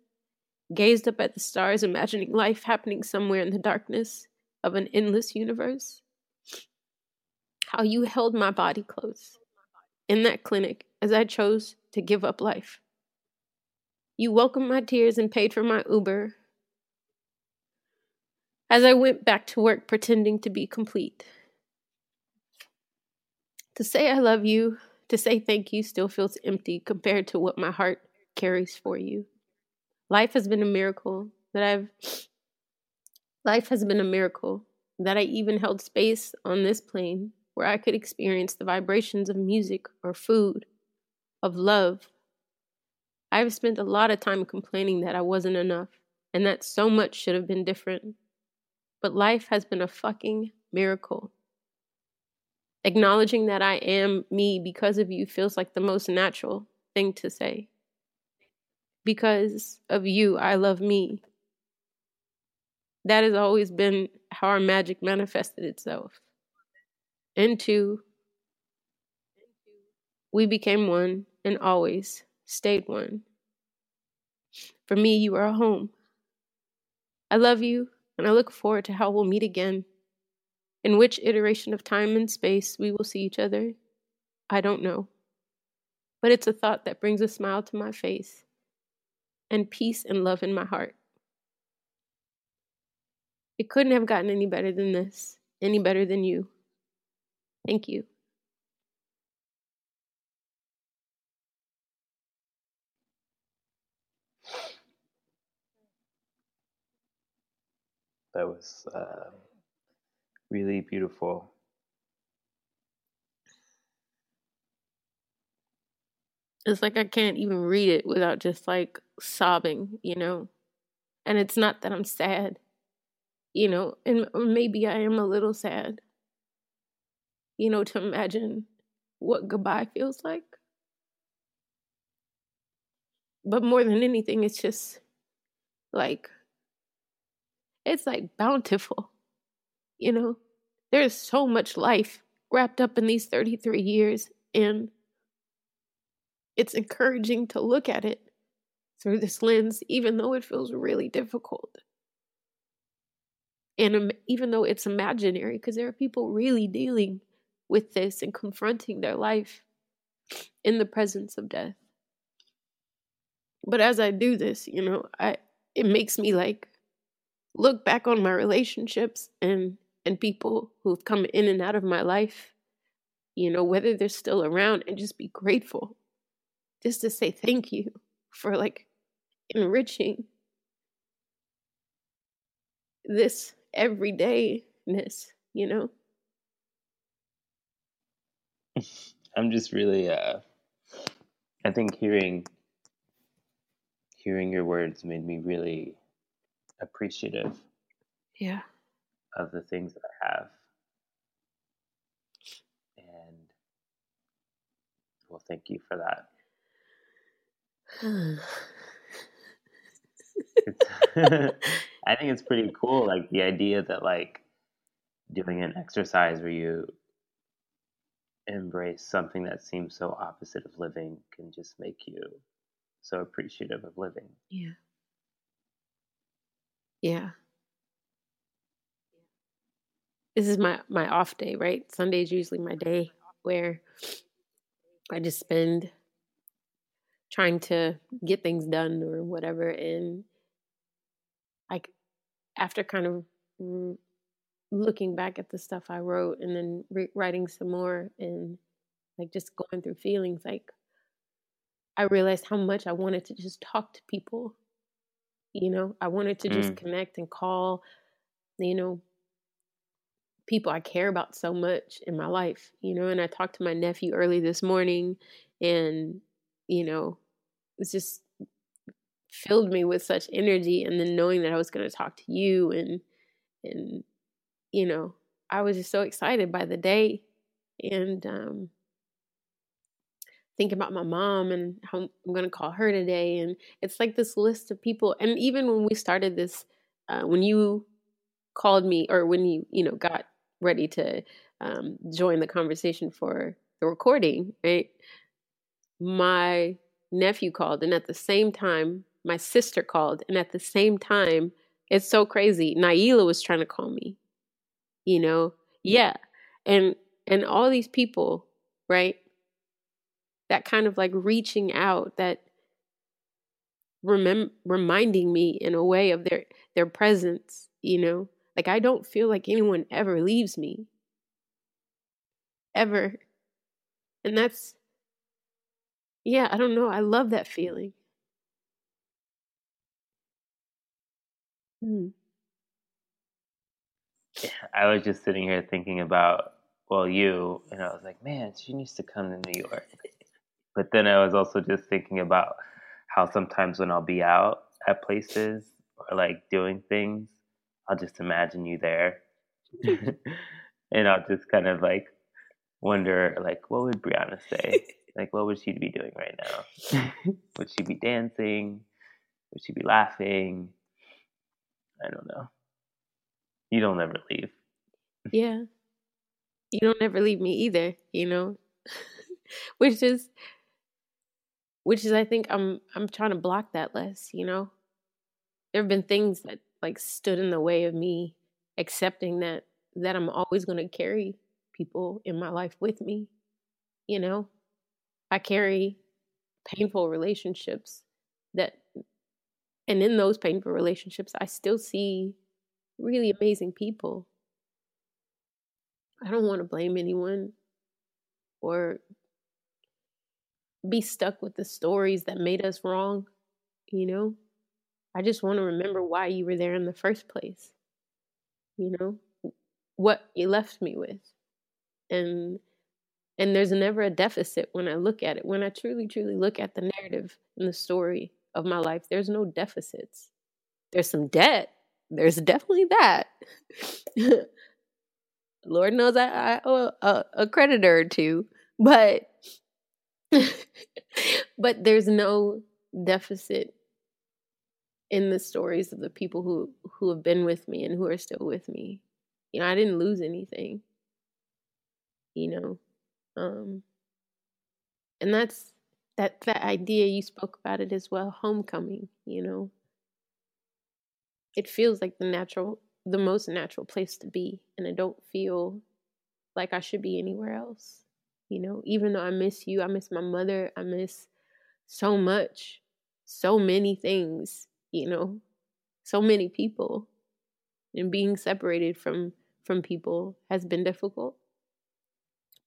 Gazed up at the stars, imagining life happening somewhere in the darkness of an endless universe. How you held my body close in that clinic as I chose to give up life. You welcomed my tears and paid for my Uber as I went back to work pretending to be complete. To say I love you to say thank you still feels empty compared to what my heart carries for you. Life has been a miracle that I've life has been a miracle that I even held space on this plane where I could experience the vibrations of music or food, of love. I've spent a lot of time complaining that I wasn't enough and that so much should have been different. But life has been a fucking miracle. Acknowledging that I am me because of you feels like the most natural thing to say. Because of you, I love me. That has always been how our magic manifested itself. Into we became one and always stayed one. For me, you are a home. I love you, and I look forward to how we'll meet again. In which iteration of time and space we will see each other, I don't know. But it's a thought that brings a smile to my face and peace and love in my heart. It couldn't have gotten any better than this, any better than you. Thank you. That was. Uh really beautiful. It's like I can't even read it without just like sobbing, you know? And it's not that I'm sad, you know, and maybe I am a little sad, you know, to imagine what goodbye feels like. But more than anything, it's just like, it's like bountiful. You know, there's so much life wrapped up in these 33 years. And it's encouraging to look at it through this lens, even though it feels really difficult. And um, even though it's imaginary, because there are people really dealing with this and confronting their life in the presence of death. But as I do this, you know, I it makes me like look back on my relationships and and people who've come in and out of my life, you know, whether they're still around and just be grateful. Just to say thank you for like enriching this everydayness, you know? I'm just really uh I think hearing hearing your words made me really appreciative. Yeah. Of the things that I have. And well, thank you for that. I think it's pretty cool, like the idea that like doing an exercise where you embrace something that seems so opposite of living can just make you so appreciative of living. Yeah. Yeah. This is my my off day, right? Sunday is usually my day where I just spend trying to get things done or whatever and like after kind of looking back at the stuff I wrote and then re- writing some more and like just going through feelings like I realized how much I wanted to just talk to people. You know, I wanted to just mm. connect and call, you know, people I care about so much in my life, you know, and I talked to my nephew early this morning and, you know, it's just filled me with such energy and then knowing that I was going to talk to you and and you know, I was just so excited by the day and um thinking about my mom and how I'm going to call her today. And it's like this list of people. And even when we started this, uh, when you called me or when you, you know, got ready to um, join the conversation for the recording, right? My nephew called. And at the same time, my sister called. And at the same time, it's so crazy. Naila was trying to call me, you know? Yeah. And, and all these people, right? That kind of like reaching out that remem- reminding me in a way of their their presence you know? Like i don't feel like anyone ever leaves me. Ever. And that's yeah i don't know. I love that feeling. Hmm. i was just sitting here thinking about well you and i was like man she needs to come to new york but then I was also just thinking about how sometimes when I'll be out at places or like doing things, I'll just imagine you there. and I'll just kind of like wonder like what would Brianna say? like what would she be doing right now? would she be dancing? Would she be laughing? I don't know. You don't ever leave. yeah. You don't ever leave me either, you know? Which is which is I think I'm I'm trying to block that less, you know. There have been things that like stood in the way of me accepting that that I'm always going to carry people in my life with me, you know. I carry painful relationships that and in those painful relationships I still see really amazing people. I don't want to blame anyone or be stuck with the stories that made us wrong, you know? I just want to remember why you were there in the first place. You know, what you left me with. And and there's never a deficit when I look at it. When I truly truly look at the narrative and the story of my life, there's no deficits. There's some debt. There's definitely that. Lord knows I, I owe a, a creditor or two, but but there's no deficit in the stories of the people who who have been with me and who are still with me. You know, I didn't lose anything. you know. Um, and that's that that idea you spoke about it as well, homecoming, you know. It feels like the natural the most natural place to be and I don't feel like I should be anywhere else. You know, even though I miss you, I miss my mother, I miss so much, so many things, you know, so many people. And being separated from from people has been difficult.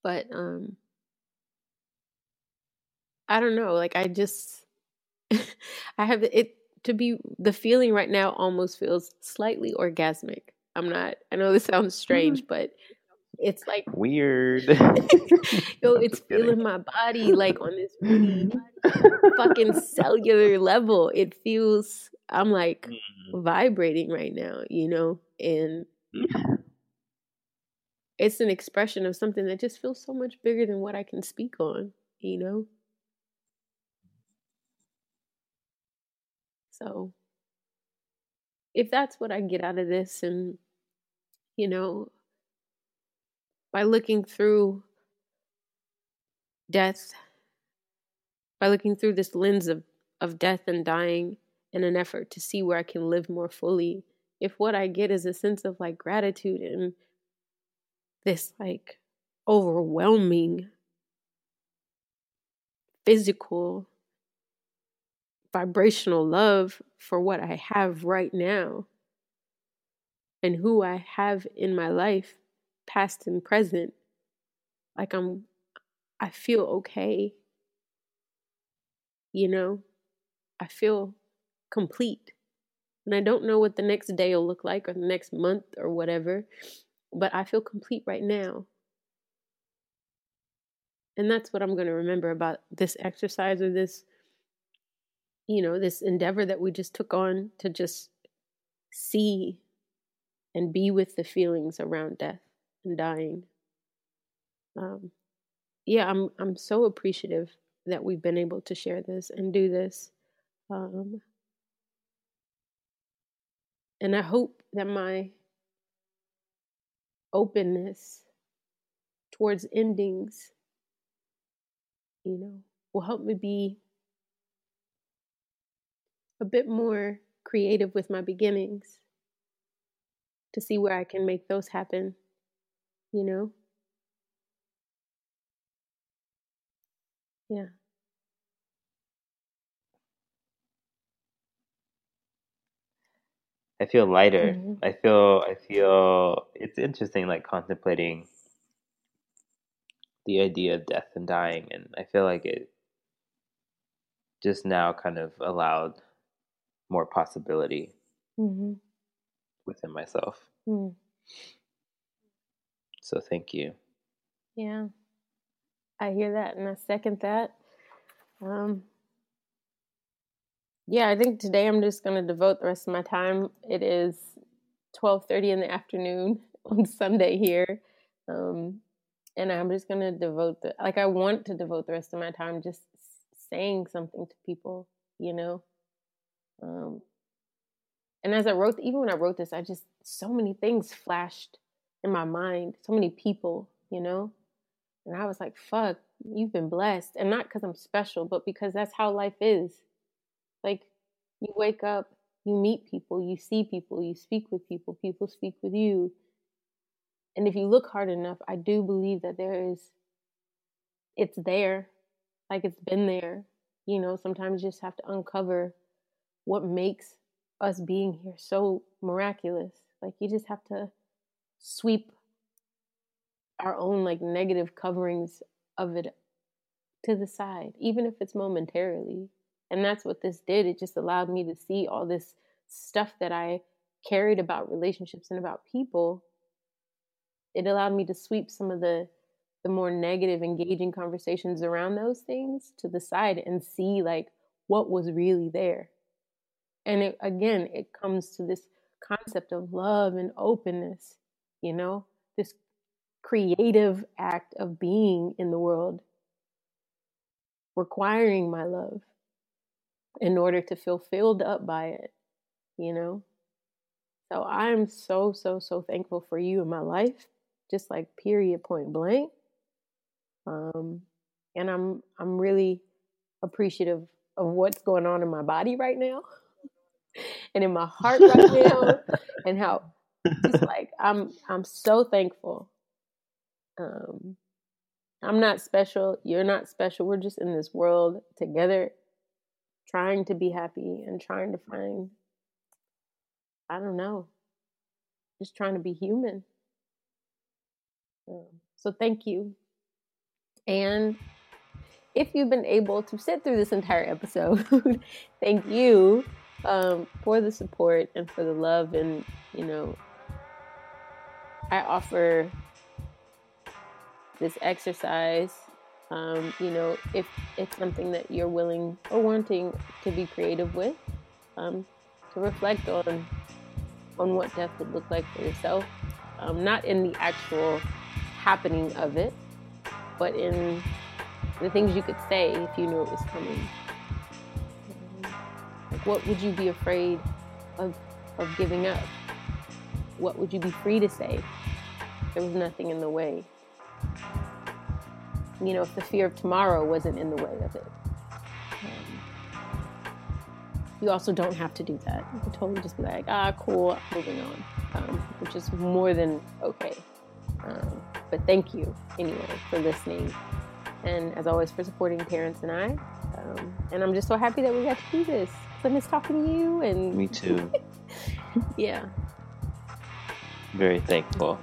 But um I don't know, like I just I have it to be the feeling right now almost feels slightly orgasmic. I'm not I know this sounds strange, but it's like weird. Yo, it's feeling my body like on this really fucking cellular level. It feels I'm like mm. vibrating right now, you know, and it's an expression of something that just feels so much bigger than what I can speak on, you know. So if that's what I get out of this and you know by looking through death, by looking through this lens of, of death and dying in an effort to see where I can live more fully, if what I get is a sense of like gratitude and this like overwhelming physical vibrational love for what I have right now and who I have in my life past and present like i'm i feel okay. You know i feel complete. And i don't know what the next day will look like or the next month or whatever but i feel complete right now. And that's what i'm going to remember about this exercise or this you know this endeavor that we just took on to just see and be with the feelings around death and dying. Um, yeah, I'm I'm so appreciative that we've been able to share this and do this. Um, and I hope that my openness towards endings, you know, will help me be a bit more creative with my beginnings to see where I can make those happen you know? Yeah. I feel lighter. Mm-hmm. I feel I feel it's interesting like contemplating the idea of death and dying and I feel like it just now kind of allowed more possibility mm-hmm. within myself. Mm. So thank you. Yeah. I hear that and I second that. Um, yeah, I think today I'm just going to devote the rest of my time. It is 12:30 in the afternoon on Sunday here. Um, and I'm just going to devote the like I want to devote the rest of my time just saying something to people, you know. Um, and as I wrote even when I wrote this, I just so many things flashed in my mind, so many people, you know? And I was like, fuck, you've been blessed. And not because I'm special, but because that's how life is. Like, you wake up, you meet people, you see people, you speak with people, people speak with you. And if you look hard enough, I do believe that there is, it's there, like it's been there. You know, sometimes you just have to uncover what makes us being here so miraculous. Like, you just have to sweep our own like negative coverings of it to the side, even if it's momentarily. And that's what this did. It just allowed me to see all this stuff that I carried about relationships and about people. It allowed me to sweep some of the the more negative engaging conversations around those things to the side and see like what was really there. And it, again, it comes to this concept of love and openness you know, this creative act of being in the world, requiring my love in order to feel filled up by it, you know? So I'm so, so, so thankful for you in my life, just like period point blank. Um, and I'm I'm really appreciative of what's going on in my body right now and in my heart right now and how just like I'm I'm so thankful. Um I'm not special, you're not special. We're just in this world together trying to be happy and trying to find I don't know. Just trying to be human. Um, so thank you. And if you've been able to sit through this entire episode, thank you um, for the support and for the love. And, you know, I offer this exercise. Um, you know, if it's something that you're willing or wanting to be creative with, um, to reflect on on what death would look like for yourself, um, not in the actual happening of it, but in the things you could say if you knew it was coming. Like, what would you be afraid of, of giving up? What would you be free to say? There was nothing in the way. You know, if the fear of tomorrow wasn't in the way of it. Um, you also don't have to do that. You can totally just be like, ah, cool, moving on, um, which is more than okay. Um, but thank you anyway for listening and as always for supporting parents and I. Um, and I'm just so happy that we got to do this. I miss talking to you and me too. yeah. Very thankful.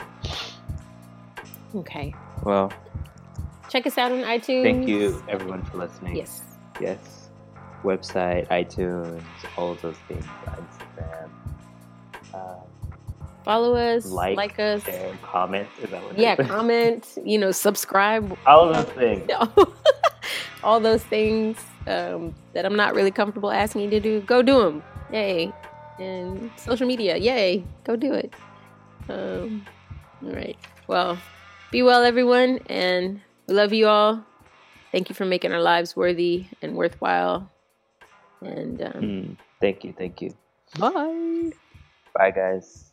Okay. Well, check us out on iTunes. Thank you everyone for listening. Yes. Yes. Website, iTunes, all of those things, Instagram. Um, Follow us, like, like us, share, comment. Is that what yeah, comment. You know, subscribe. All those things. all those things um, that I'm not really comfortable asking you to do. Go do them. Yay! And social media. Yay! Go do it. Um, all right. Well, be well, everyone, and we love you all. Thank you for making our lives worthy and worthwhile. And um, mm, thank you, thank you. Bye. Bye, guys.